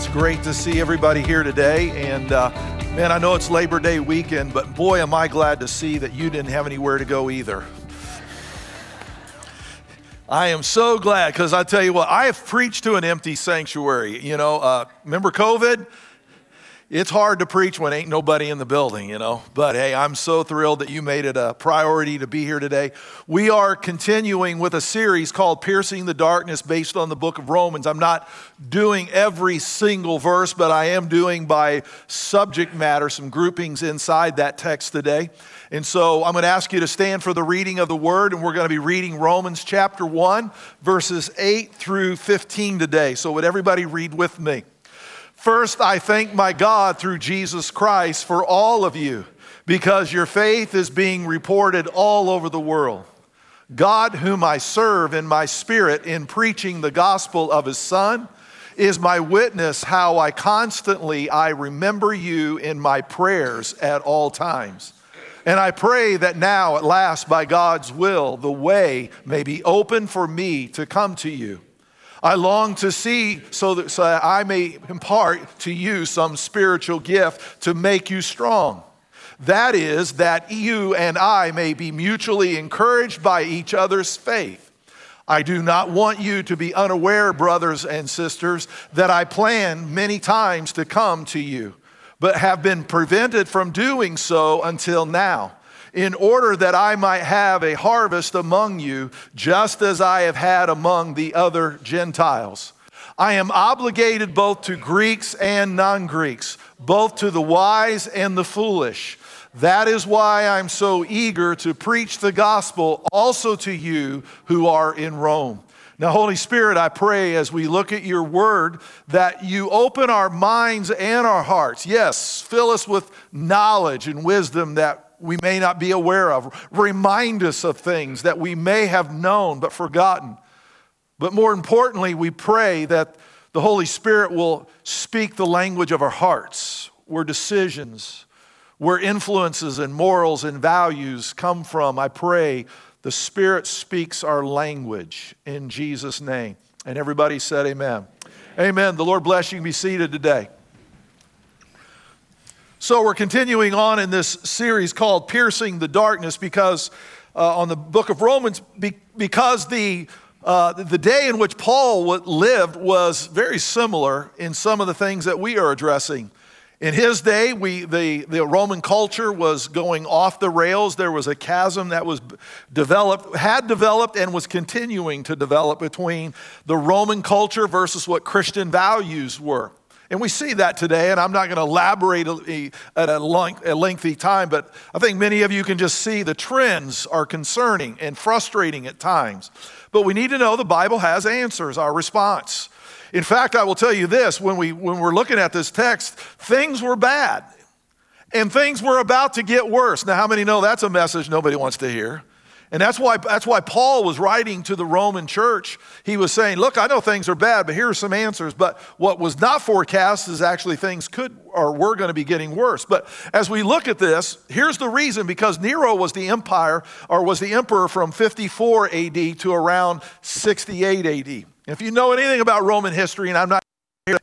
It's great to see everybody here today. And uh, man, I know it's Labor Day weekend, but boy, am I glad to see that you didn't have anywhere to go either. I am so glad because I tell you what, I have preached to an empty sanctuary. You know, uh, remember COVID? It's hard to preach when ain't nobody in the building, you know. But hey, I'm so thrilled that you made it a priority to be here today. We are continuing with a series called Piercing the Darkness based on the book of Romans. I'm not doing every single verse, but I am doing by subject matter some groupings inside that text today. And so I'm going to ask you to stand for the reading of the word, and we're going to be reading Romans chapter 1, verses 8 through 15 today. So, would everybody read with me? First, I thank my God through Jesus Christ for all of you because your faith is being reported all over the world. God, whom I serve in my spirit in preaching the gospel of his Son, is my witness how I constantly I remember you in my prayers at all times. And I pray that now at last by God's will the way may be open for me to come to you. I long to see so that, so that I may impart to you some spiritual gift to make you strong. That is, that you and I may be mutually encouraged by each other's faith. I do not want you to be unaware, brothers and sisters, that I planned many times to come to you, but have been prevented from doing so until now in order that I might have a harvest among you, just as I have had among the other Gentiles. I am obligated both to Greeks and non Greeks, both to the wise and the foolish. That is why I'm so eager to preach the gospel also to you who are in Rome. Now, Holy Spirit, I pray as we look at your word that you open our minds and our hearts. Yes, fill us with knowledge and wisdom that we may not be aware of. Remind us of things that we may have known but forgotten. But more importantly, we pray that the Holy Spirit will speak the language of our hearts, where decisions, where influences and morals and values come from. I pray the Spirit speaks our language in Jesus' name. And everybody said, Amen. Amen. The Lord bless you. You can be seated today. So, we're continuing on in this series called Piercing the Darkness because uh, on the book of Romans, be, because the, uh, the day in which Paul lived was very similar in some of the things that we are addressing. In his day, we, the, the Roman culture was going off the rails. There was a chasm that was developed, had developed, and was continuing to develop between the Roman culture versus what Christian values were. And we see that today, and I'm not going to elaborate at a, lengthy time, but I think many of you can just see the trends are concerning and frustrating at times. But we need to know the Bible has answers, our response. In fact, I will tell you this when, we, when we're looking at this text, things were bad and things were about to get worse. Now, how many know that's a message nobody wants to hear? And that's why, that's why Paul was writing to the Roman church. He was saying, Look, I know things are bad, but here are some answers. But what was not forecast is actually things could or were going to be getting worse. But as we look at this, here's the reason because Nero was the empire or was the emperor from 54 AD to around 68 AD. If you know anything about Roman history, and I'm not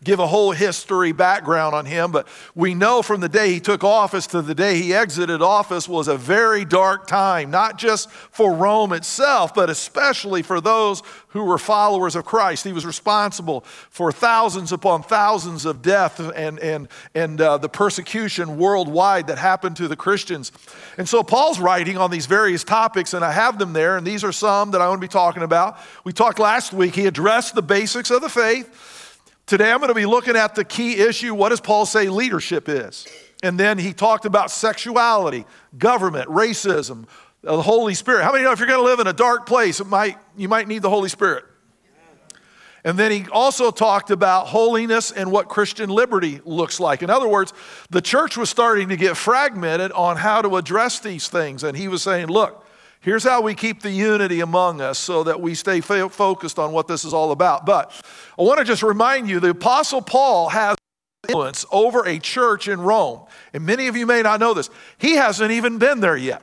give a whole history background on him, but we know from the day he took office to the day he exited office was a very dark time, not just for Rome itself, but especially for those who were followers of Christ. He was responsible for thousands upon thousands of death and, and, and uh, the persecution worldwide that happened to the Christians. And so Paul's writing on these various topics, and I have them there, and these are some that I want to be talking about. We talked last week, he addressed the basics of the faith. Today I'm going to be looking at the key issue what does Paul say leadership is? And then he talked about sexuality, government, racism, the Holy Spirit. How many know if you're going to live in a dark place, it might, you might need the Holy Spirit? And then he also talked about holiness and what Christian liberty looks like. In other words, the church was starting to get fragmented on how to address these things. And he was saying, look, here's how we keep the unity among us so that we stay focused on what this is all about. But I want to just remind you the Apostle Paul has influence over a church in Rome. And many of you may not know this. He hasn't even been there yet.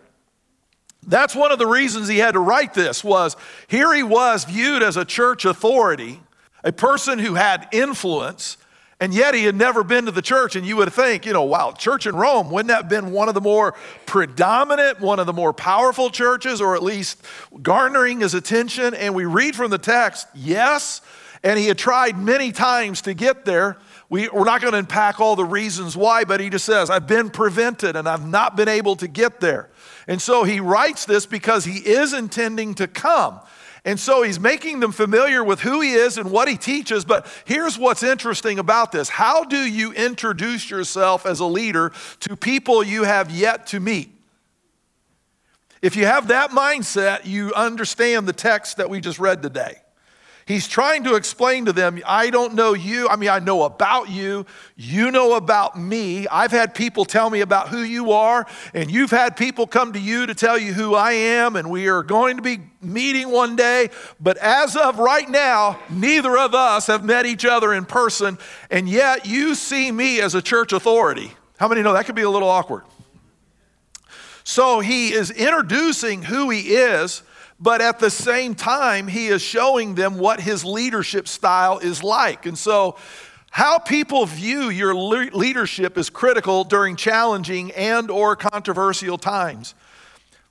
That's one of the reasons he had to write this was here he was viewed as a church authority a person who had influence, and yet he had never been to the church. And you would think, you know, wow, church in Rome, wouldn't that have been one of the more predominant, one of the more powerful churches, or at least garnering his attention? And we read from the text, yes, and he had tried many times to get there. We, are not going to unpack all the reasons why, but he just says, I've been prevented and I've not been able to get there. And so he writes this because he is intending to come. And so he's making them familiar with who he is and what he teaches. But here's what's interesting about this how do you introduce yourself as a leader to people you have yet to meet? If you have that mindset, you understand the text that we just read today. He's trying to explain to them, I don't know you. I mean, I know about you. You know about me. I've had people tell me about who you are, and you've had people come to you to tell you who I am, and we are going to be meeting one day. But as of right now, neither of us have met each other in person, and yet you see me as a church authority. How many know that could be a little awkward? So he is introducing who he is but at the same time, he is showing them what his leadership style is like. And so, how people view your leadership is critical during challenging and or controversial times.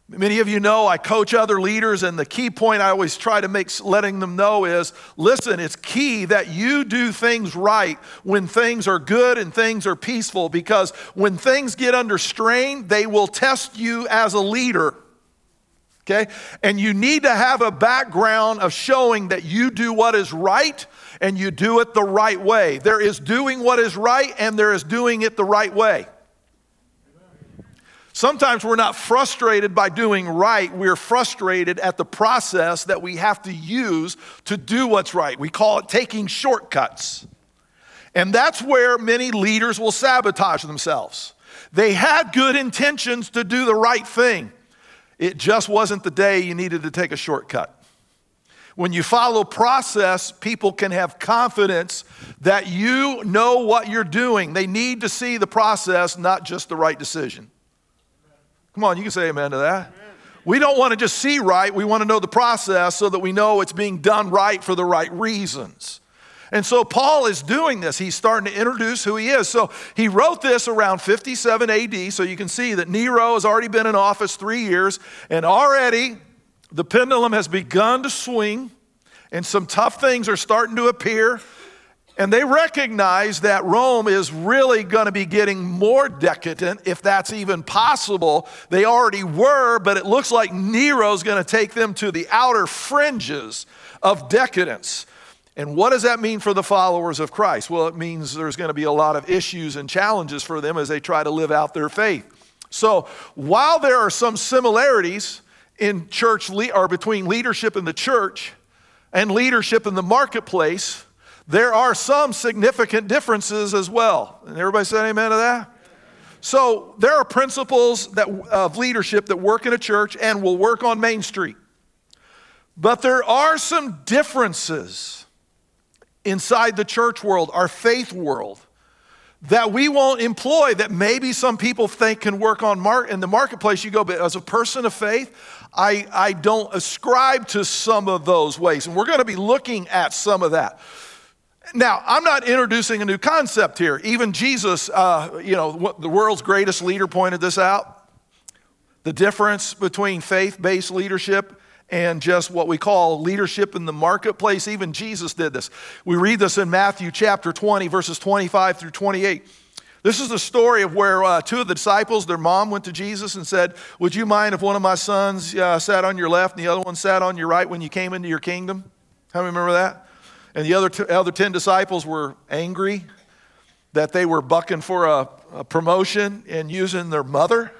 Many of you know I coach other leaders, and the key point I always try to make letting them know is listen, it's key that you do things right when things are good and things are peaceful, because when things get under strain, they will test you as a leader okay? And you need to have a background of showing that you do what is right and you do it the right way. There is doing what is right and there is doing it the right way. Sometimes we're not frustrated by doing right, we're frustrated at the process that we have to use to do what's right. We call it taking shortcuts. And that's where many leaders will sabotage themselves. They had good intentions to do the right thing it just wasn't the day you needed to take a shortcut. When you follow process, people can have confidence that you know what you're doing. They need to see the process, not just the right decision. Come on, you can say amen to that. We don't want to just see right, we want to know the process so that we know it's being done right for the right reasons. And so Paul is doing this. He's starting to introduce who he is. So he wrote this around 57 AD. So you can see that Nero has already been in office three years, and already the pendulum has begun to swing, and some tough things are starting to appear. And they recognize that Rome is really going to be getting more decadent, if that's even possible. They already were, but it looks like Nero's going to take them to the outer fringes of decadence. And what does that mean for the followers of Christ? Well, it means there's going to be a lot of issues and challenges for them as they try to live out their faith. So, while there are some similarities in church le- or between leadership in the church and leadership in the marketplace, there are some significant differences as well. And everybody said amen to that? So, there are principles that, of leadership that work in a church and will work on Main Street. But there are some differences inside the church world, our faith world, that we won't employ that maybe some people think can work on mark in the marketplace. You go but as a person of faith I, I don't ascribe to some of those ways. And we're going to be looking at some of that. Now i'm not introducing a new concept here. Even jesus uh, you know the world's greatest leader pointed this out. The difference between faith-based leadership and just what we call leadership in the marketplace. Even Jesus did this. We read this in Matthew chapter 20, verses 25 through 28. This is the story of where uh, two of the disciples, their mom went to Jesus and said, Would you mind if one of my sons uh, sat on your left and the other one sat on your right when you came into your kingdom? How many remember that? And the other, other 10 disciples were angry that they were bucking for a, a promotion and using their mother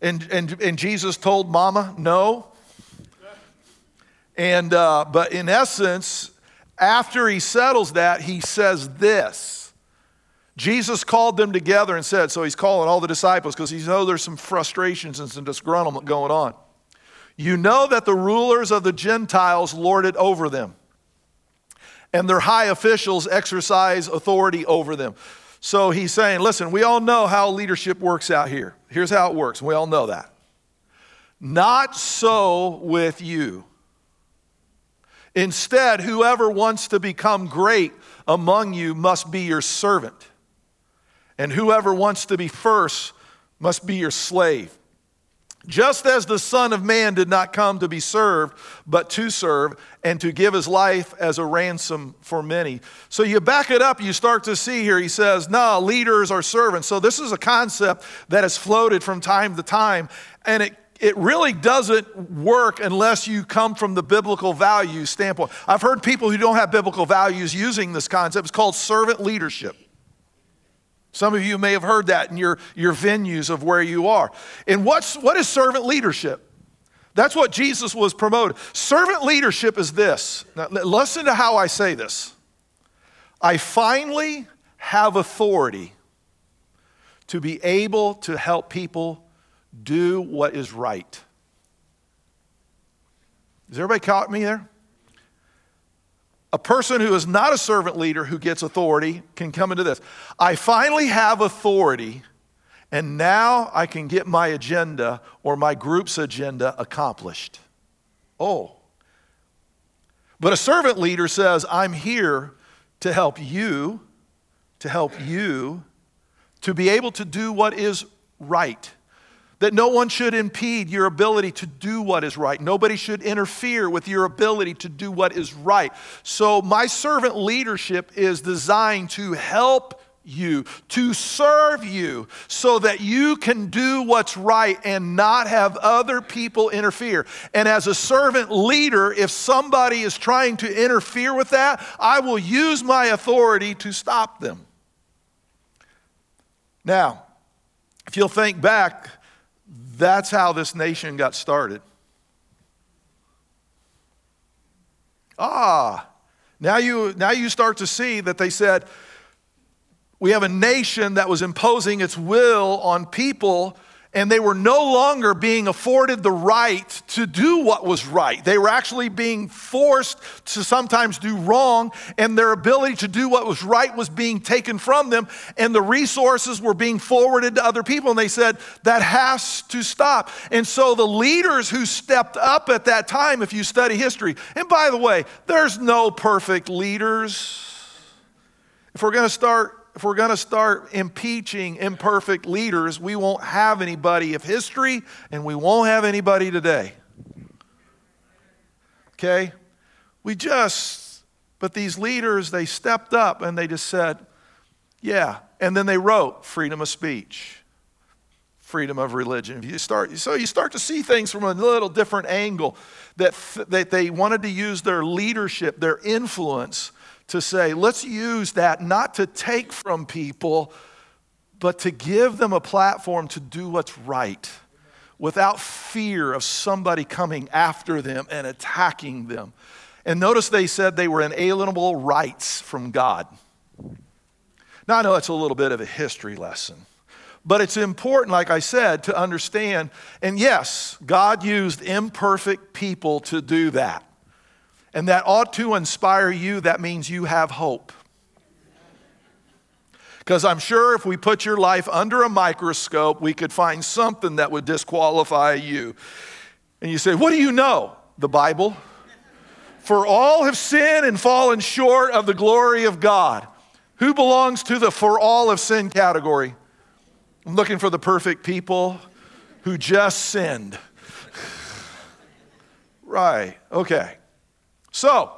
and, and, and Jesus told Mama, no. And, uh, but in essence, after he settles that, he says this. Jesus called them together and said, so he's calling all the disciples because he knows there's some frustrations and some disgruntlement going on. You know that the rulers of the Gentiles lord it over them, and their high officials exercise authority over them. So he's saying, listen, we all know how leadership works out here. Here's how it works. We all know that. Not so with you. Instead, whoever wants to become great among you must be your servant, and whoever wants to be first must be your slave. Just as the Son of Man did not come to be served, but to serve and to give his life as a ransom for many. So you back it up, you start to see here, he says, no, leaders are servants. So this is a concept that has floated from time to time, and it it really doesn't work unless you come from the biblical values standpoint. I've heard people who don't have biblical values using this concept. It's called servant leadership. Some of you may have heard that in your, your venues of where you are. And what's, what is servant leadership? That's what Jesus was promoting. Servant leadership is this. Now, listen to how I say this. I finally have authority to be able to help people do what is right. Has everybody caught me there? A person who is not a servant leader who gets authority can come into this. I finally have authority, and now I can get my agenda or my group's agenda accomplished. Oh. But a servant leader says, I'm here to help you, to help you to be able to do what is right that no one should impede your ability to do what is right. Nobody should interfere with your ability to do what is right. So, my servant leadership is designed to help you, to serve you, so that you can do what's right and not have other people interfere. And as a servant leader, if somebody is trying to interfere with that, I will use my authority to stop them. Now, if you'll think back, that's how this nation got started. Ah, now you, now you start to see that they said, we have a nation that was imposing its will on people and they were no longer being afforded the right to do what was right. They were actually being forced to sometimes do wrong, and their ability to do what was right was being taken from them, and the resources were being forwarded to other people. And they said, that has to stop. And so the leaders who stepped up at that time, if you study history, and by the way, there's no perfect leaders. If we're going to start if we're going to start impeaching imperfect leaders, we won't have anybody of history and we won't have anybody today. Okay? We just, but these leaders, they stepped up and they just said, yeah. And then they wrote freedom of speech, freedom of religion. If You start, so you start to see things from a little different angle that, that they wanted to use their leadership, their influence to say, let's use that not to take from people, but to give them a platform to do what's right without fear of somebody coming after them and attacking them. And notice they said they were inalienable rights from God. Now, I know that's a little bit of a history lesson, but it's important, like I said, to understand. And yes, God used imperfect people to do that. And that ought to inspire you. That means you have hope. Because I'm sure if we put your life under a microscope, we could find something that would disqualify you. And you say, What do you know? The Bible. For all have sinned and fallen short of the glory of God. Who belongs to the for all have sinned category? I'm looking for the perfect people who just sinned. right, okay. So,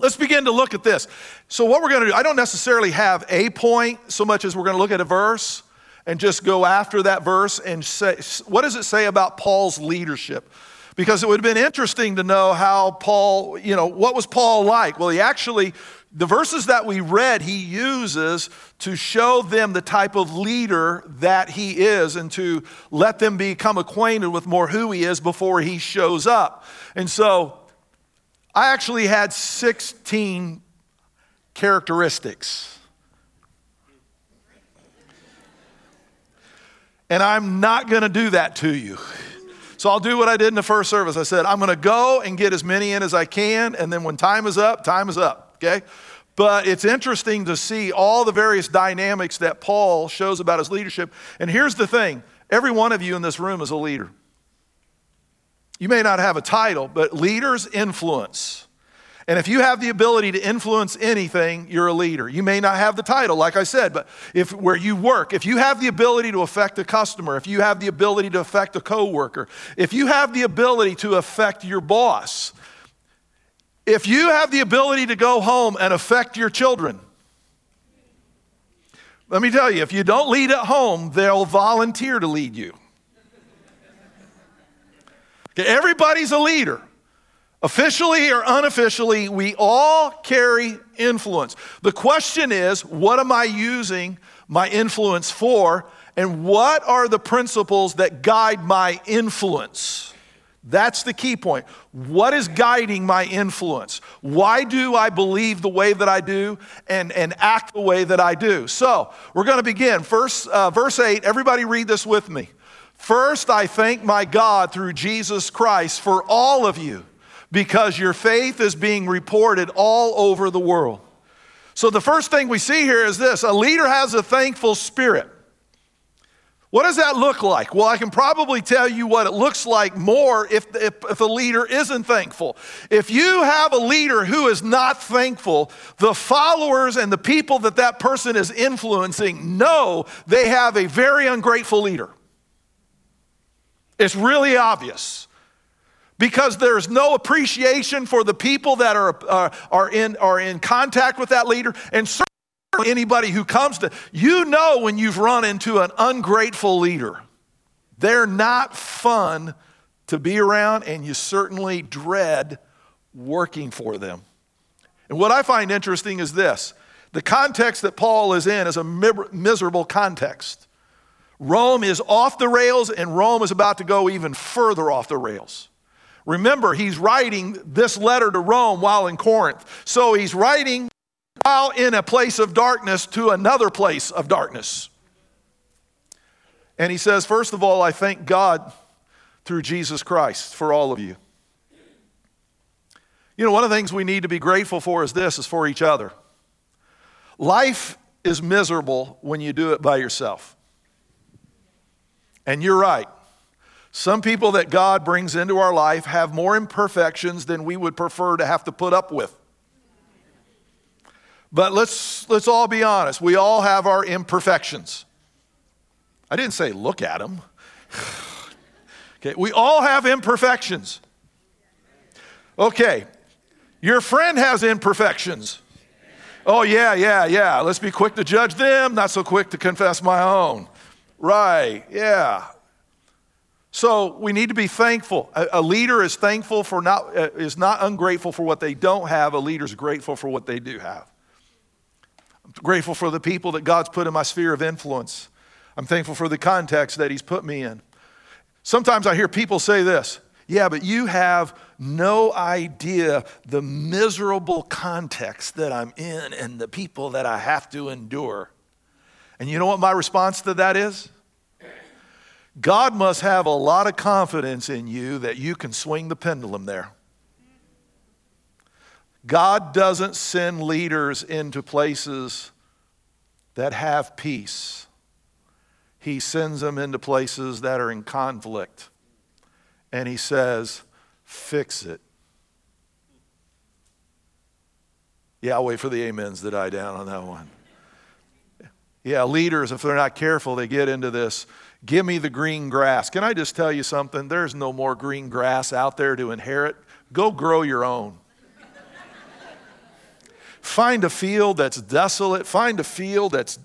let's begin to look at this. So, what we're going to do, I don't necessarily have a point so much as we're going to look at a verse and just go after that verse and say, what does it say about Paul's leadership? Because it would have been interesting to know how Paul, you know, what was Paul like? Well, he actually, the verses that we read, he uses to show them the type of leader that he is and to let them become acquainted with more who he is before he shows up. And so, I actually had 16 characteristics. And I'm not going to do that to you. So I'll do what I did in the first service. I said, I'm going to go and get as many in as I can. And then when time is up, time is up. Okay? But it's interesting to see all the various dynamics that Paul shows about his leadership. And here's the thing every one of you in this room is a leader. You may not have a title, but leaders influence. And if you have the ability to influence anything, you're a leader. You may not have the title, like I said, but if where you work, if you have the ability to affect a customer, if you have the ability to affect a coworker, if you have the ability to affect your boss, if you have the ability to go home and affect your children, let me tell you, if you don't lead at home, they'll volunteer to lead you. Okay, everybody's a leader. Officially or unofficially, we all carry influence. The question is, what am I using my influence for? And what are the principles that guide my influence? That's the key point. What is guiding my influence? Why do I believe the way that I do and, and act the way that I do? So, we're going to begin. First, uh, verse 8, everybody read this with me. First, I thank my God through Jesus Christ for all of you because your faith is being reported all over the world. So, the first thing we see here is this a leader has a thankful spirit. What does that look like? Well, I can probably tell you what it looks like more if, if, if, a leader isn't thankful. If you have a leader who is not thankful, the followers and the people that that person is influencing know they have a very ungrateful leader. It's really obvious because there's no appreciation for the people that are, uh, are, in, are in contact with that leader. And certainly anybody who comes to, you know when you've run into an ungrateful leader. They're not fun to be around, and you certainly dread working for them. And what I find interesting is this the context that Paul is in is a miserable context. Rome is off the rails, and Rome is about to go even further off the rails. Remember, he's writing this letter to Rome while in Corinth. So he's writing while in a place of darkness to another place of darkness. And he says, First of all, I thank God through Jesus Christ for all of you. You know, one of the things we need to be grateful for is this is for each other. Life is miserable when you do it by yourself. And you're right. Some people that God brings into our life have more imperfections than we would prefer to have to put up with. But let's, let's all be honest. We all have our imperfections. I didn't say look at them. okay, we all have imperfections. Okay, your friend has imperfections. Oh, yeah, yeah, yeah. Let's be quick to judge them, not so quick to confess my own. Right, yeah. So we need to be thankful. A, a leader is thankful for not, uh, is not ungrateful for what they don't have. A leader is grateful for what they do have. I'm grateful for the people that God's put in my sphere of influence. I'm thankful for the context that He's put me in. Sometimes I hear people say this yeah, but you have no idea the miserable context that I'm in and the people that I have to endure. And you know what my response to that is? God must have a lot of confidence in you that you can swing the pendulum there. God doesn't send leaders into places that have peace. He sends them into places that are in conflict. And he says, fix it. Yeah, I'll wait for the amens to die down on that one. Yeah, leaders, if they're not careful, they get into this give me the green grass. Can I just tell you something? There's no more green grass out there to inherit. Go grow your own. Find a field that's desolate. Find a field that's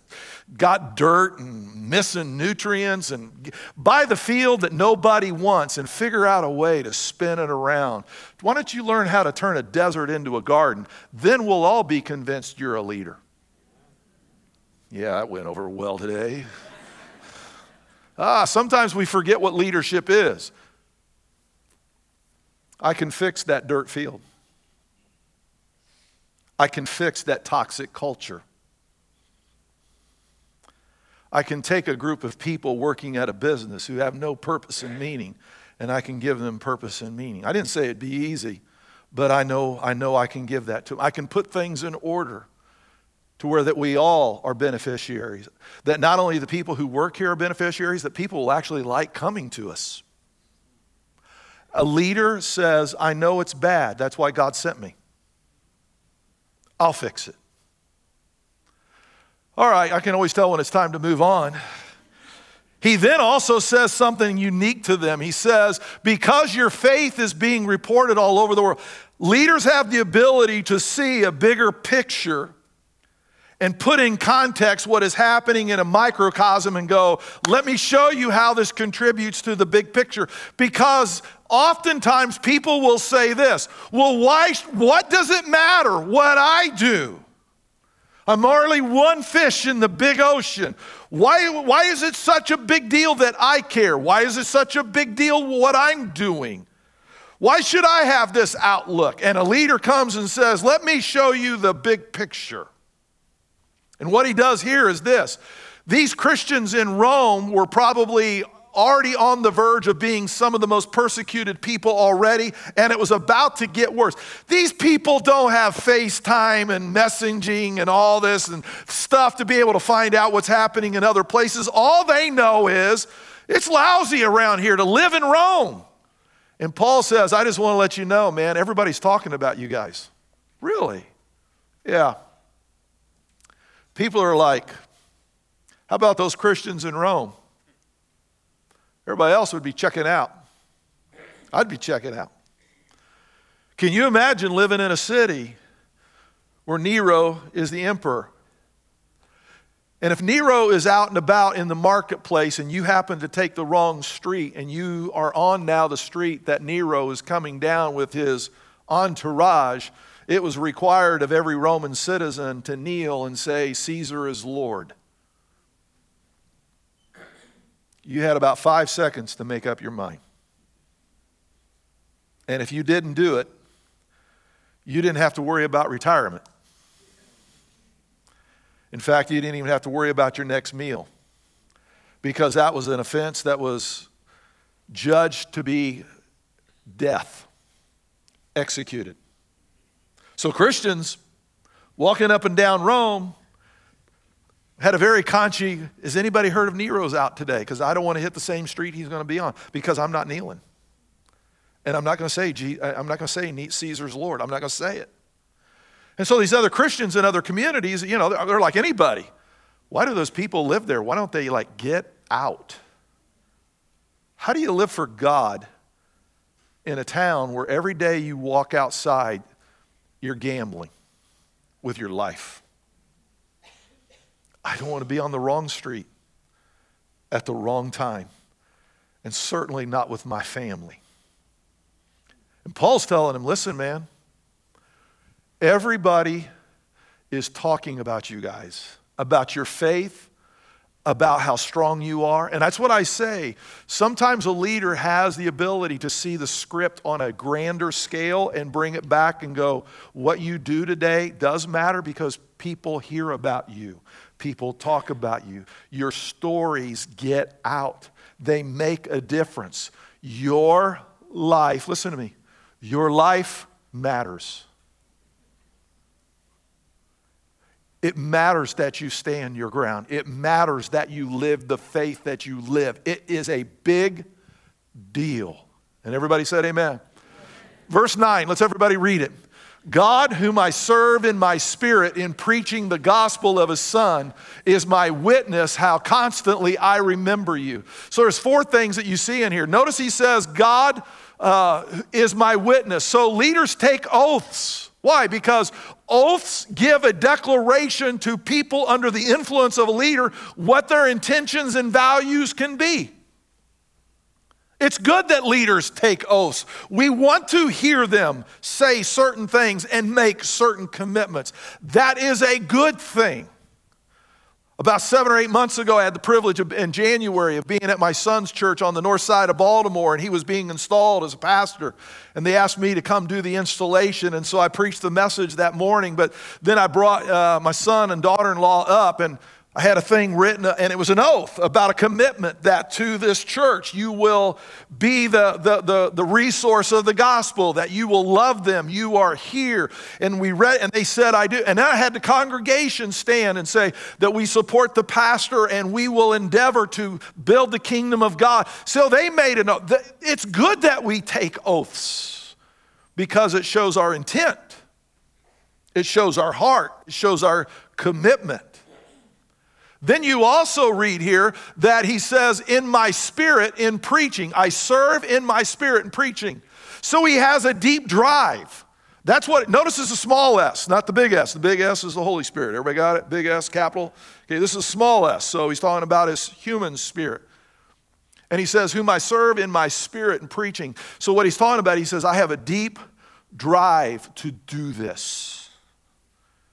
got dirt and missing nutrients and buy the field that nobody wants and figure out a way to spin it around. Why don't you learn how to turn a desert into a garden? Then we'll all be convinced you're a leader. Yeah, that went over well today. ah, sometimes we forget what leadership is. I can fix that dirt field. I can fix that toxic culture. I can take a group of people working at a business who have no purpose and meaning, and I can give them purpose and meaning. I didn't say it'd be easy, but I know I know I can give that to them. I can put things in order to where that we all are beneficiaries. That not only the people who work here are beneficiaries, that people will actually like coming to us. A leader says, I know it's bad. That's why God sent me. I'll fix it. All right, I can always tell when it's time to move on. He then also says something unique to them. He says, Because your faith is being reported all over the world, leaders have the ability to see a bigger picture and put in context what is happening in a microcosm and go, let me show you how this contributes to the big picture. Because oftentimes people will say this well, why, what does it matter what I do? I'm only one fish in the big ocean. Why, why is it such a big deal that I care? Why is it such a big deal what I'm doing? Why should I have this outlook? And a leader comes and says, Let me show you the big picture. And what he does here is this these Christians in Rome were probably already on the verge of being some of the most persecuted people already, and it was about to get worse. These people don't have FaceTime and messaging and all this and stuff to be able to find out what's happening in other places. All they know is it's lousy around here to live in Rome. And Paul says, I just want to let you know, man, everybody's talking about you guys. Really? Yeah. People are like, how about those Christians in Rome? Everybody else would be checking out. I'd be checking out. Can you imagine living in a city where Nero is the emperor? And if Nero is out and about in the marketplace and you happen to take the wrong street and you are on now the street that Nero is coming down with his entourage, it was required of every Roman citizen to kneel and say, Caesar is Lord. You had about five seconds to make up your mind. And if you didn't do it, you didn't have to worry about retirement. In fact, you didn't even have to worry about your next meal because that was an offense that was judged to be death, executed. So Christians walking up and down Rome had a very conchy, has anybody heard of Nero's out today? Because I don't want to hit the same street he's going to be on because I'm not kneeling. And I'm not going to say, uh, I'm not going to say Caesar's Lord. I'm not going to say it. And so these other Christians in other communities, you know, they're like anybody. Why do those people live there? Why don't they like get out? How do you live for God in a town where every day you walk outside, you're gambling with your life. I don't want to be on the wrong street at the wrong time, and certainly not with my family. And Paul's telling him, listen, man, everybody is talking about you guys, about your faith, about how strong you are. And that's what I say. Sometimes a leader has the ability to see the script on a grander scale and bring it back and go, what you do today does matter because people hear about you, people talk about you. Your stories get out, they make a difference. Your life, listen to me, your life matters. It matters that you stand your ground. It matters that you live the faith that you live. It is a big deal. And everybody said, Amen. amen. Verse 9, let's everybody read it. God, whom I serve in my spirit in preaching the gospel of his son, is my witness how constantly I remember you. So there's four things that you see in here. Notice he says, God uh, is my witness. So leaders take oaths. Why? Because oaths give a declaration to people under the influence of a leader what their intentions and values can be. It's good that leaders take oaths. We want to hear them say certain things and make certain commitments. That is a good thing. About seven or eight months ago, I had the privilege of, in January of being at my son's church on the north side of Baltimore, and he was being installed as a pastor. And they asked me to come do the installation, and so I preached the message that morning. But then I brought uh, my son and daughter in law up, and I had a thing written, uh, and it was an oath about a commitment that to this church you will be the, the, the, the, resource of the gospel, that you will love them, you are here. And we read, and they said, I do. And I had the congregation stand and say that we support the pastor and we will endeavor to build the kingdom of God. So they made an oath. It's good that we take oaths because it shows our intent, it shows our heart, it shows our commitment. Then you also read here that he says, In my spirit, in preaching, I serve in my spirit in preaching. So he has a deep drive. That's what, notice it's a small s, not the big S. The big S is the Holy Spirit. Everybody got it? Big S, capital. Okay, this is small s, so he's talking about his human spirit. And he says, Whom I serve in my spirit in preaching. So what he's talking about, he says, I have a deep drive to do this.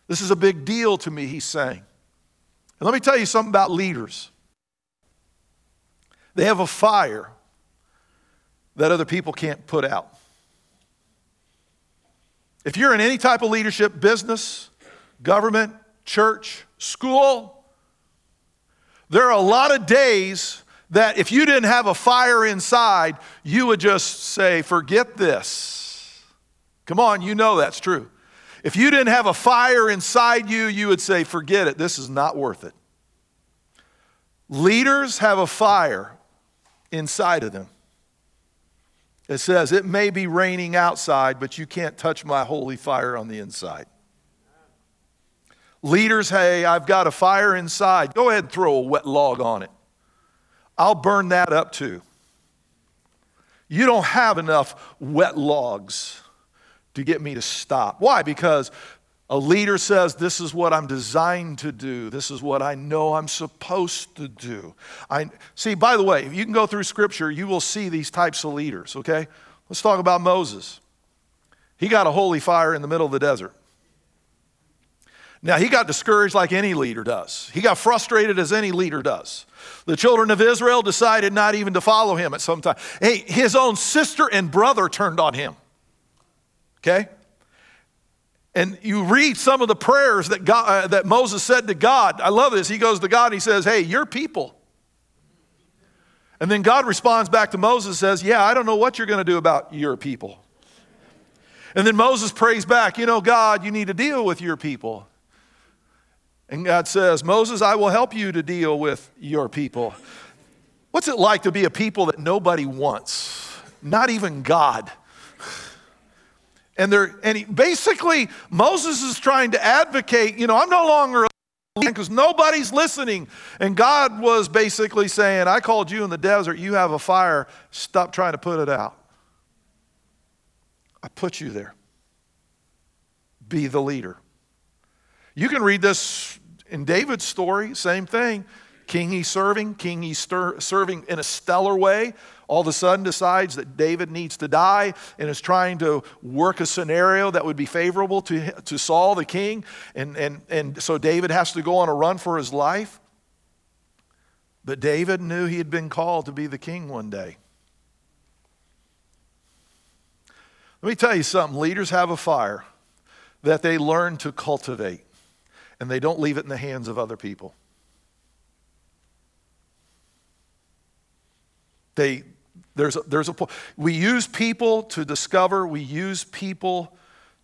This is a big deal to me, he's saying. And let me tell you something about leaders they have a fire that other people can't put out. If you're in any type of leadership, business, government, church, school, there are a lot of days that if you didn't have a fire inside, you would just say, Forget this. Come on, you know that's true. If you didn't have a fire inside you, you would say, forget it, this is not worth it. Leaders have a fire inside of them. It says, It may be raining outside, but you can't touch my holy fire on the inside. Leaders, hey, I've got a fire inside. Go ahead and throw a wet log on it. I'll burn that up too. You don't have enough wet logs to get me to stop. Why? Because a leader says, This is what I'm designed to do. This is what I know I'm supposed to do. I, see, by the way, if you can go through scripture, you will see these types of leaders, okay? Let's talk about Moses. He got a holy fire in the middle of the desert. Now, he got discouraged like any leader does. He got frustrated as any leader does. The children of Israel decided not even to follow him at some time. Hey, his own sister and brother turned on him. Okay? And you read some of the prayers that, God, uh, that Moses said to God. I love this. He goes to God and he says, Hey, your people. And then God responds back to Moses and says, Yeah, I don't know what you're going to do about your people. And then Moses prays back, You know, God, you need to deal with your people. And God says, Moses, I will help you to deal with your people. What's it like to be a people that nobody wants? Not even God. And they're and he, basically Moses is trying to advocate, you know, I'm no longer because nobody's listening. And God was basically saying, I called you in the desert, you have a fire, stop trying to put it out. I put you there. Be the leader. You can read this in David's story, same thing. King he's serving, king he's stir, serving in a stellar way, all of a sudden decides that David needs to die and is trying to work a scenario that would be favorable to, to Saul, the king. And, and, and so David has to go on a run for his life. But David knew he had been called to be the king one day. Let me tell you something leaders have a fire that they learn to cultivate, and they don't leave it in the hands of other people. They, there's a, there's a, we use people to discover, we use people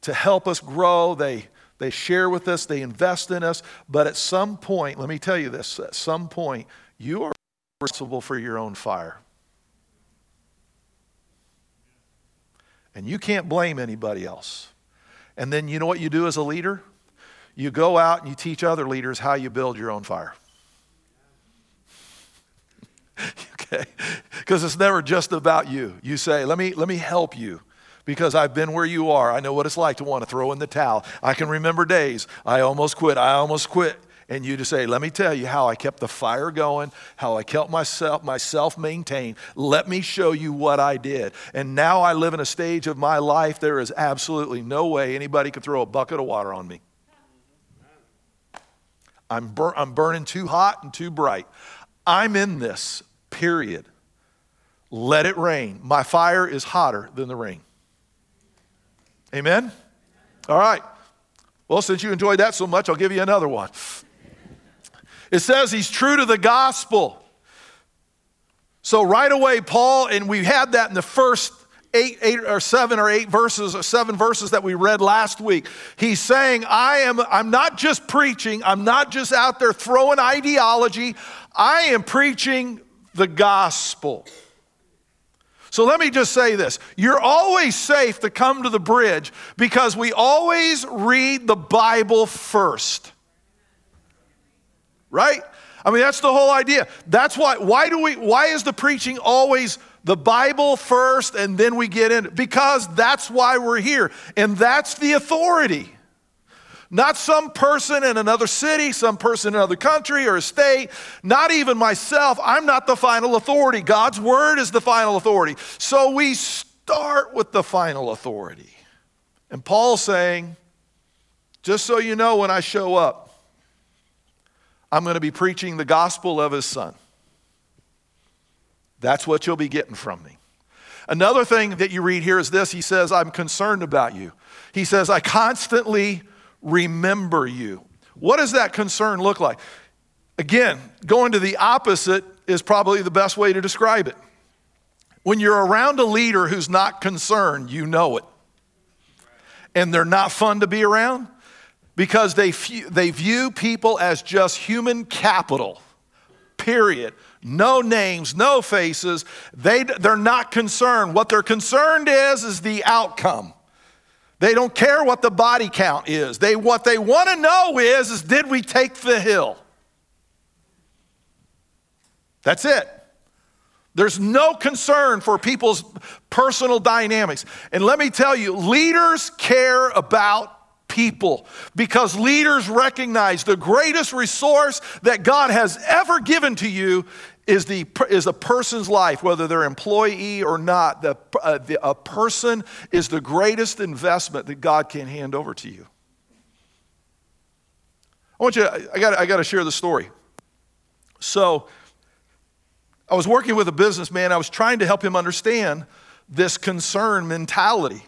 to help us grow. They, they share with us, they invest in us. But at some point, let me tell you this at some point, you are responsible for your own fire. And you can't blame anybody else. And then you know what you do as a leader? You go out and you teach other leaders how you build your own fire. Okay? Because it's never just about you. You say, let me, let me help you because I've been where you are. I know what it's like to want to throw in the towel. I can remember days I almost quit. I almost quit. And you to say, let me tell you how I kept the fire going, how I kept myself myself maintained. Let me show you what I did. And now I live in a stage of my life there is absolutely no way anybody could throw a bucket of water on me. I'm, bur- I'm burning too hot and too bright. I'm in this, period. Let it rain. My fire is hotter than the rain. Amen? All right. Well, since you enjoyed that so much, I'll give you another one. It says he's true to the gospel. So, right away, Paul, and we had that in the first eight, eight or seven or eight verses or seven verses that we read last week. He's saying, I am, I'm not just preaching, I'm not just out there throwing ideology, I am preaching the gospel. So let me just say this. You're always safe to come to the bridge because we always read the Bible first. Right? I mean, that's the whole idea. That's why, why do we, why is the preaching always the Bible first and then we get in? Because that's why we're here. And that's the authority. Not some person in another city, some person in another country or a state, not even myself. I'm not the final authority. God's word is the final authority. So we start with the final authority. And Paul's saying, just so you know, when I show up, I'm going to be preaching the gospel of his son. That's what you'll be getting from me. Another thing that you read here is this He says, I'm concerned about you. He says, I constantly remember you. What does that concern look like? Again, going to the opposite is probably the best way to describe it. When you're around a leader who's not concerned, you know it. And they're not fun to be around because they, they view people as just human capital, period. No names, no faces. They, they're not concerned. What they're concerned is, is the outcome. They don't care what the body count is. They, what they want to know is, is did we take the hill? That's it. There's no concern for people's personal dynamics. And let me tell you, leaders care about people because leaders recognize the greatest resource that God has ever given to you is, the, is a person's life, whether they're employee or not. The, uh, the, a person is the greatest investment that God can hand over to you. I want you, I got, I got to share the story. So, I was working with a businessman. I was trying to help him understand this concern mentality.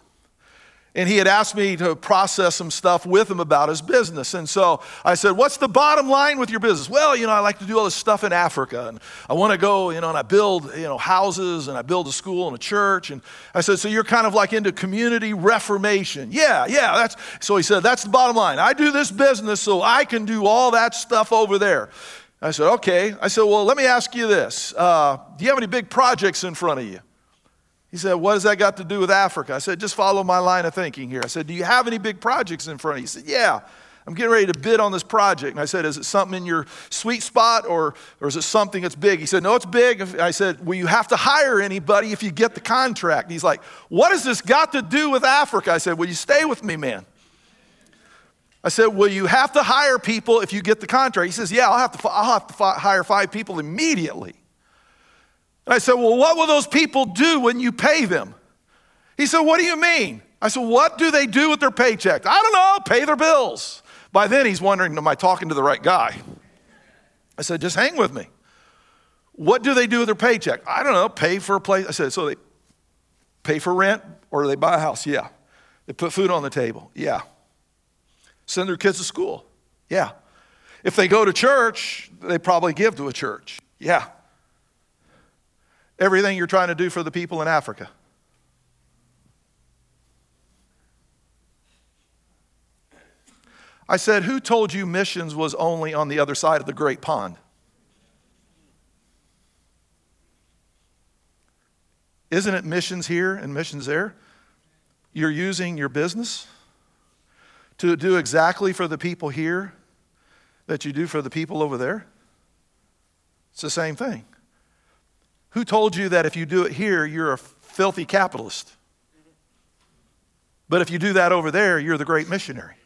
And he had asked me to process some stuff with him about his business. And so I said, What's the bottom line with your business? Well, you know, I like to do all this stuff in Africa. And I want to go, you know, and I build, you know, houses and I build a school and a church. And I said, So you're kind of like into community reformation? Yeah, yeah. That's so he said, That's the bottom line. I do this business so I can do all that stuff over there. I said, Okay. I said, Well, let me ask you this. Uh, do you have any big projects in front of you? He said, What has that got to do with Africa? I said, Just follow my line of thinking here. I said, Do you have any big projects in front of you? He said, Yeah. I'm getting ready to bid on this project. And I said, Is it something in your sweet spot or, or is it something that's big? He said, No, it's big. I said, Will you have to hire anybody if you get the contract? And he's like, What has this got to do with Africa? I said, Will you stay with me, man? I said, Will you have to hire people if you get the contract? He says, Yeah, I'll have to, I'll have to hire five people immediately. I said, Well, what will those people do when you pay them? He said, What do you mean? I said, What do they do with their paycheck? I don't know, pay their bills. By then, he's wondering, Am I talking to the right guy? I said, Just hang with me. What do they do with their paycheck? I don't know, pay for a place. I said, So they pay for rent or they buy a house? Yeah. They put food on the table? Yeah. Send their kids to school? Yeah. If they go to church, they probably give to a church? Yeah everything you're trying to do for the people in Africa. I said, Who told you missions was only on the other side of the great pond? Isn't it missions here and missions there? You're using your business to do exactly for the people here that you do for the people over there? It's the same thing. Who told you that if you do it here, you're a filthy capitalist? But if you do that over there, you're the great missionary.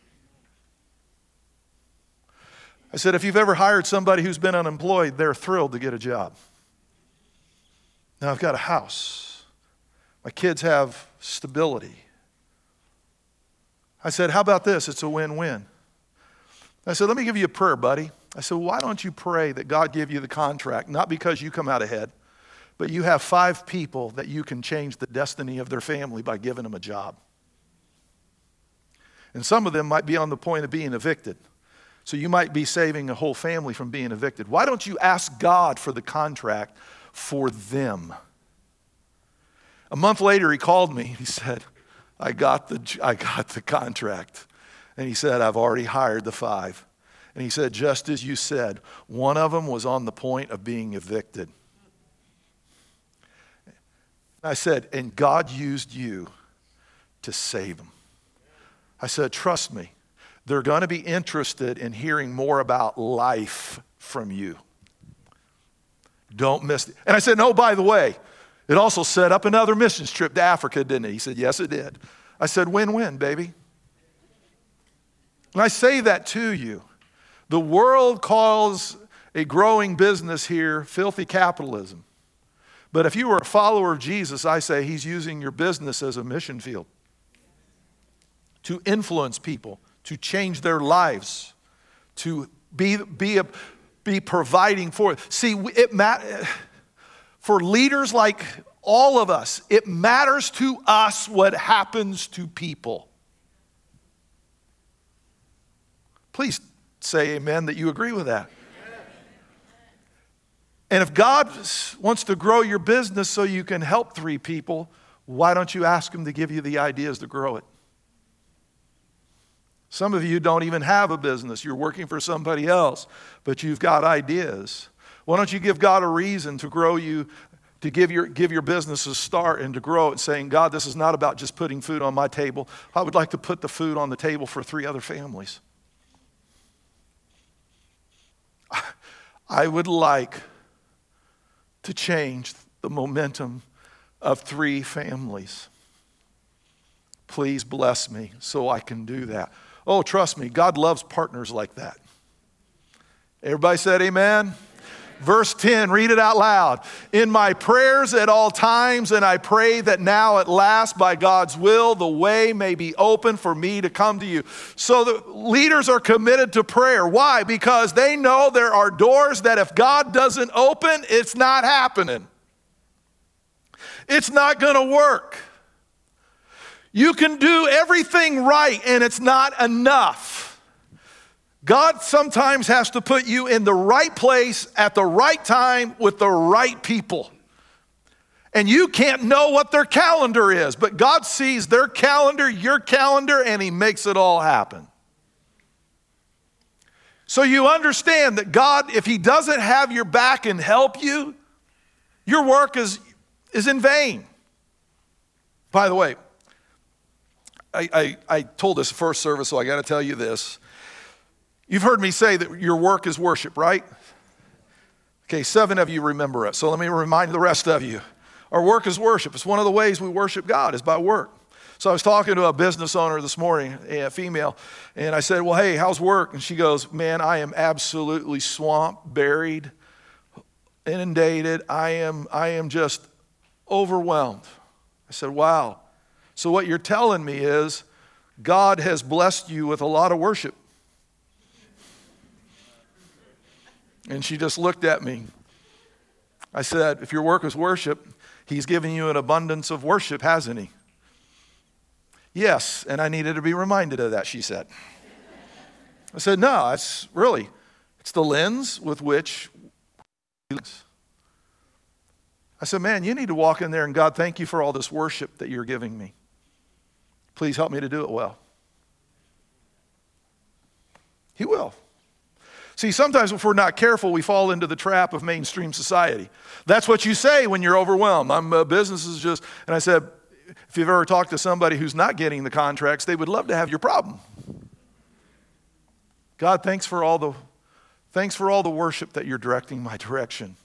I said, if you've ever hired somebody who's been unemployed, they're thrilled to get a job. Now I've got a house. My kids have stability. I said, how about this? It's a win win. I said, let me give you a prayer, buddy. I said, Why don't you pray that God give you the contract? Not because you come out ahead, but you have five people that you can change the destiny of their family by giving them a job. And some of them might be on the point of being evicted. So you might be saving a whole family from being evicted. Why don't you ask God for the contract for them? A month later, he called me. And he said, I got the, I got the contract. And he said, I've already hired the five. And he said, just as you said, one of them was on the point of being evicted. I said, and God used you to save them. I said, trust me, they're going to be interested in hearing more about life from you. Don't miss it. And I said, no, by the way, it also set up another missions trip to Africa, didn't it? He said, yes, it did. I said, win win, baby. And I say that to you. The world calls a growing business here filthy capitalism. But if you are a follower of Jesus, I say he's using your business as a mission field to influence people, to change their lives, to be, be, a, be providing for it. See, it mat- for leaders like all of us, it matters to us what happens to people. Please say amen that you agree with that. And if God wants to grow your business so you can help three people, why don't you ask Him to give you the ideas to grow it? Some of you don't even have a business. You're working for somebody else, but you've got ideas. Why don't you give God a reason to grow you, to give your, give your business a start and to grow it, saying, God, this is not about just putting food on my table. I would like to put the food on the table for three other families. I would like to change the momentum of three families. Please bless me so I can do that. Oh, trust me, God loves partners like that. Everybody said amen? Verse 10, read it out loud. In my prayers at all times, and I pray that now at last, by God's will, the way may be open for me to come to you. So the leaders are committed to prayer. Why? Because they know there are doors that if God doesn't open, it's not happening. It's not going to work. You can do everything right, and it's not enough. God sometimes has to put you in the right place at the right time with the right people. And you can't know what their calendar is, but God sees their calendar, your calendar, and He makes it all happen. So you understand that God, if He doesn't have your back and help you, your work is, is in vain. By the way, I, I, I told this first service, so I got to tell you this. You've heard me say that your work is worship, right? Okay, seven of you remember it. So let me remind the rest of you. Our work is worship. It's one of the ways we worship God is by work. So I was talking to a business owner this morning, a female, and I said, Well, hey, how's work? And she goes, Man, I am absolutely swamped, buried, inundated. I am, I am just overwhelmed. I said, Wow. So what you're telling me is God has blessed you with a lot of worship. And she just looked at me. I said, If your work is worship, He's given you an abundance of worship, hasn't He? Yes, and I needed to be reminded of that, she said. I said, No, it's really, it's the lens with which. I said, Man, you need to walk in there and God, thank you for all this worship that you're giving me. Please help me to do it well. He will. See, sometimes if we're not careful, we fall into the trap of mainstream society. That's what you say when you're overwhelmed. I'm uh, business is just, and I said, if you've ever talked to somebody who's not getting the contracts, they would love to have your problem. God, thanks for all the thanks for all the worship that you're directing my direction.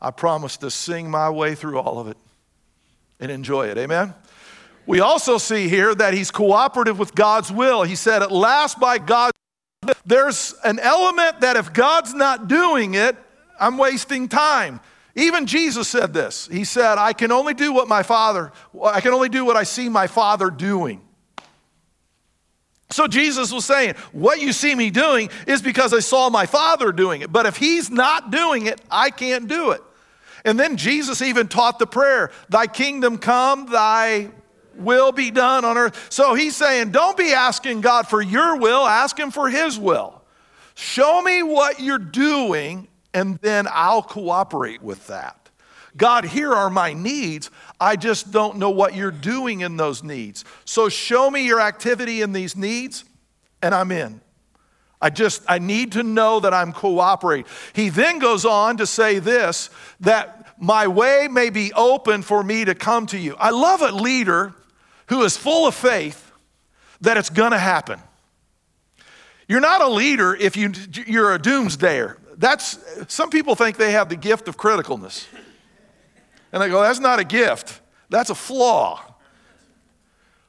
I promise to sing my way through all of it and enjoy it. Amen. We also see here that he's cooperative with God's will. He said, At last, by God's there's an element that if God's not doing it, I'm wasting time. Even Jesus said this. He said, I can only do what my Father, I can only do what I see my Father doing. So Jesus was saying, What you see me doing is because I saw my Father doing it. But if He's not doing it, I can't do it. And then Jesus even taught the prayer, Thy kingdom come, Thy will be done on earth. So He's saying, Don't be asking God for your will, ask Him for His will. Show me what you're doing, and then I'll cooperate with that. God, here are my needs. I just don't know what you're doing in those needs. So show me your activity in these needs, and I'm in. I just, I need to know that I'm cooperating. He then goes on to say this that my way may be open for me to come to you. I love a leader who is full of faith that it's going to happen. You're not a leader if you, you're a doomsdayer. That's, some people think they have the gift of criticalness. And they go, that's not a gift, that's a flaw.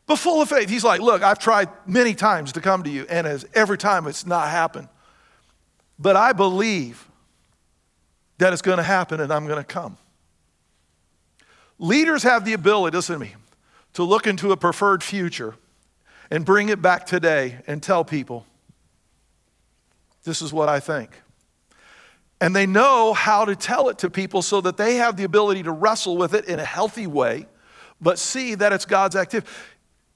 But full of faith. He's like, look, I've tried many times to come to you, and as every time it's not happened. But I believe that it's going to happen and I'm going to come. Leaders have the ability, listen to me, to look into a preferred future and bring it back today and tell people, this is what I think. And they know how to tell it to people so that they have the ability to wrestle with it in a healthy way, but see that it's God's activity.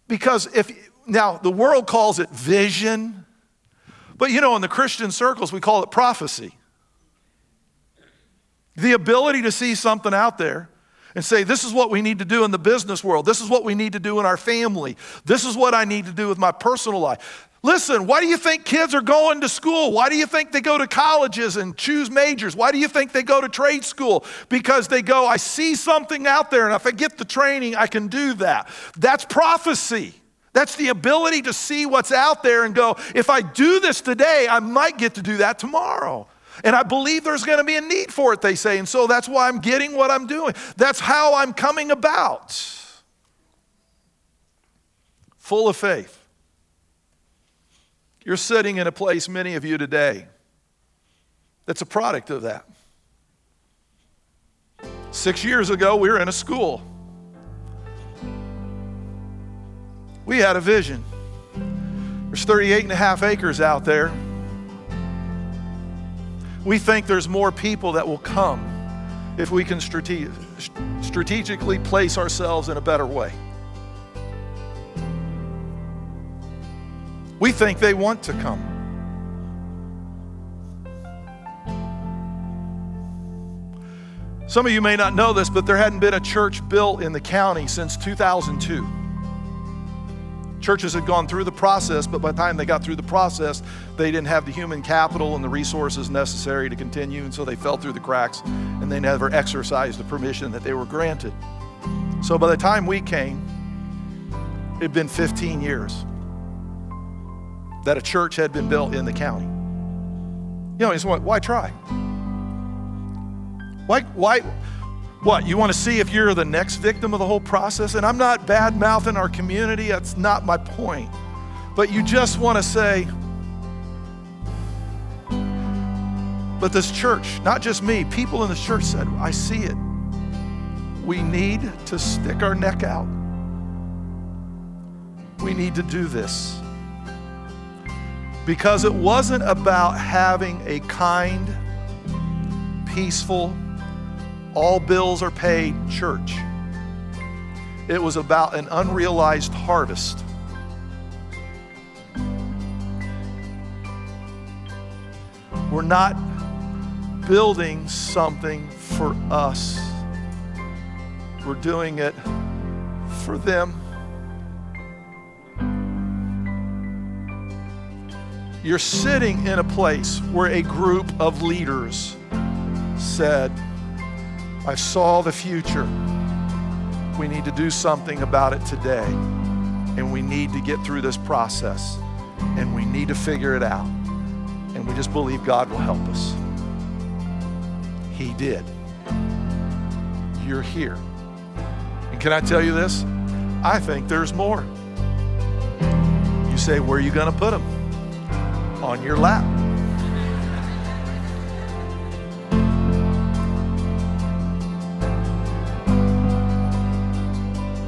Because if, now the world calls it vision, but you know, in the Christian circles, we call it prophecy. The ability to see something out there and say, This is what we need to do in the business world. This is what we need to do in our family. This is what I need to do with my personal life. Listen, why do you think kids are going to school? Why do you think they go to colleges and choose majors? Why do you think they go to trade school? Because they go, I see something out there, and if I get the training, I can do that. That's prophecy. That's the ability to see what's out there and go, if I do this today, I might get to do that tomorrow. And I believe there's going to be a need for it, they say. And so that's why I'm getting what I'm doing. That's how I'm coming about. Full of faith. You're sitting in a place, many of you today, that's a product of that. Six years ago, we were in a school. We had a vision. There's 38 and a half acres out there. We think there's more people that will come if we can strate- strategically place ourselves in a better way. We think they want to come. Some of you may not know this, but there hadn't been a church built in the county since 2002. Churches had gone through the process, but by the time they got through the process, they didn't have the human capital and the resources necessary to continue, and so they fell through the cracks and they never exercised the permission that they were granted. So by the time we came, it had been 15 years that a church had been built in the county. You know, he's why try? Why, why, what? You want to see if you're the next victim of the whole process? And I'm not bad mouthing our community, that's not my point. But you just want to say, but this church, not just me, people in the church said, I see it. We need to stick our neck out. We need to do this because it wasn't about having a kind, peaceful, all bills are paid church. It was about an unrealized harvest. We're not building something for us, we're doing it for them. You're sitting in a place where a group of leaders said, I saw the future. We need to do something about it today. And we need to get through this process. And we need to figure it out. And we just believe God will help us. He did. You're here. And can I tell you this? I think there's more. You say, where are you going to put them? on your lap.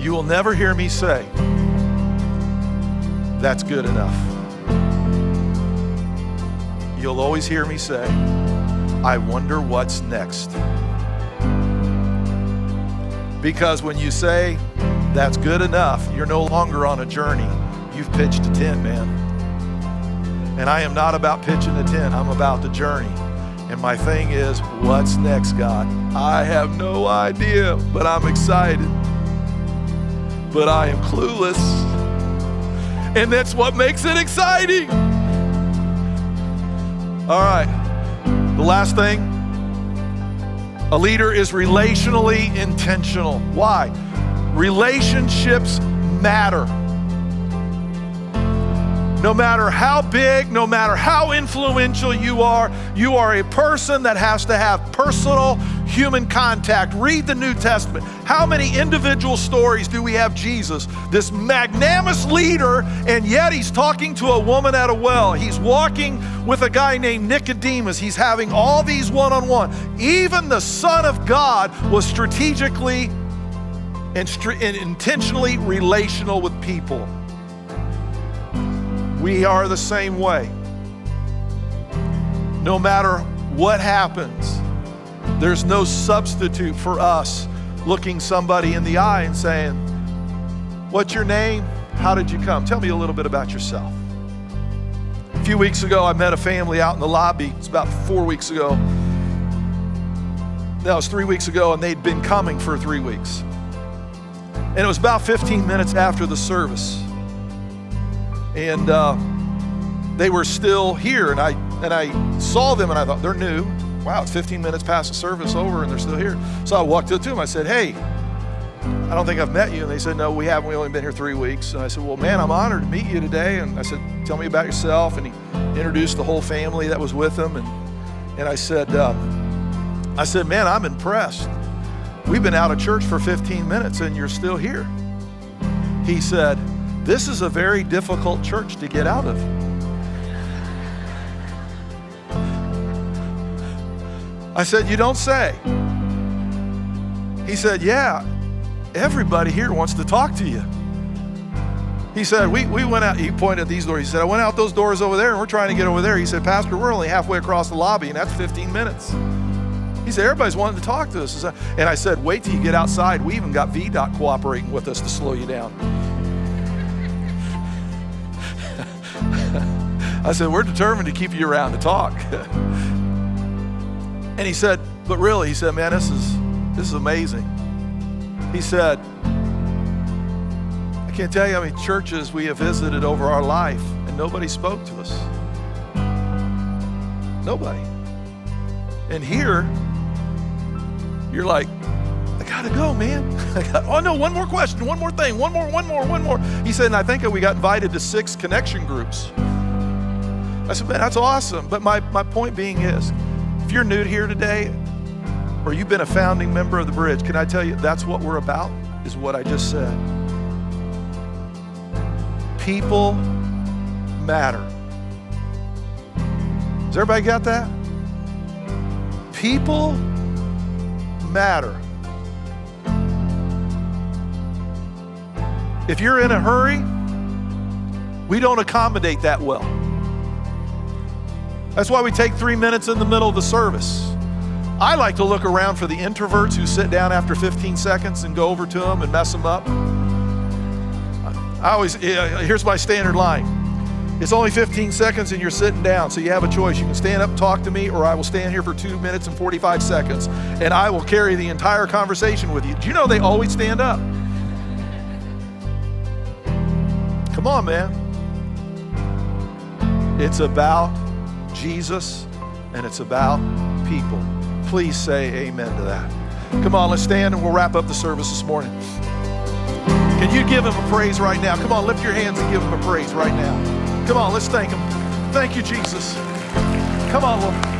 You will never hear me say that's good enough. You'll always hear me say, I wonder what's next. Because when you say that's good enough, you're no longer on a journey. You've pitched a tent, man. And I am not about pitching a tent, I'm about the journey. And my thing is, what's next, God? I have no idea, but I'm excited. But I am clueless. And that's what makes it exciting. All right. The last thing a leader is relationally intentional. Why? Relationships matter. No matter how big, no matter how influential you are, you are a person that has to have personal human contact. Read the New Testament. How many individual stories do we have Jesus, this magnanimous leader, and yet he's talking to a woman at a well? He's walking with a guy named Nicodemus. He's having all these one on one. Even the Son of God was strategically and, and intentionally relational with people. We are the same way. No matter what happens, there's no substitute for us looking somebody in the eye and saying, What's your name? How did you come? Tell me a little bit about yourself. A few weeks ago, I met a family out in the lobby. It's about four weeks ago. It was three weeks ago, and they'd been coming for three weeks. And it was about 15 minutes after the service and uh, they were still here. And I and I saw them, and I thought they're new. Wow, it's 15 minutes past the service over, and they're still here. So I walked up to them. I said, "Hey, I don't think I've met you." And they said, "No, we haven't. We only been here three weeks." And I said, "Well, man, I'm honored to meet you today." And I said, "Tell me about yourself." And he introduced the whole family that was with him, and and I said, uh, "I said, man, I'm impressed. We've been out of church for 15 minutes, and you're still here." He said. This is a very difficult church to get out of. I said, You don't say. He said, Yeah, everybody here wants to talk to you. He said, we, we went out, he pointed at these doors. He said, I went out those doors over there and we're trying to get over there. He said, Pastor, we're only halfway across the lobby and that's 15 minutes. He said, everybody's wanting to talk to us. And I said, wait till you get outside. We even got VDOT cooperating with us to slow you down. I said, We're determined to keep you around to talk. and he said, But really, he said, Man, this is this is amazing. He said, I can't tell you how many churches we have visited over our life, and nobody spoke to us. Nobody. And here, you're like, I gotta go, man. Got, oh no, one more question, one more thing, one more, one more, one more. He said, and I think we got invited to six connection groups. I said, man, that's awesome. But my, my point being is, if you're new here today, or you've been a founding member of the bridge, can I tell you that's what we're about, is what I just said. People matter. Has everybody got that? People matter. If you're in a hurry, we don't accommodate that well. That's why we take three minutes in the middle of the service. I like to look around for the introverts who sit down after 15 seconds and go over to them and mess them up. I always, here's my standard line. It's only 15 seconds and you're sitting down, so you have a choice. You can stand up talk to me, or I will stand here for two minutes and 45 seconds, and I will carry the entire conversation with you. Do you know they always stand up? Come on, man. It's about Jesus and it's about people. Please say amen to that. Come on, let's stand and we'll wrap up the service this morning. Can you give him a praise right now? Come on, lift your hands and give him a praise right now. Come on, let's thank him. Thank you, Jesus. Come on, Lord.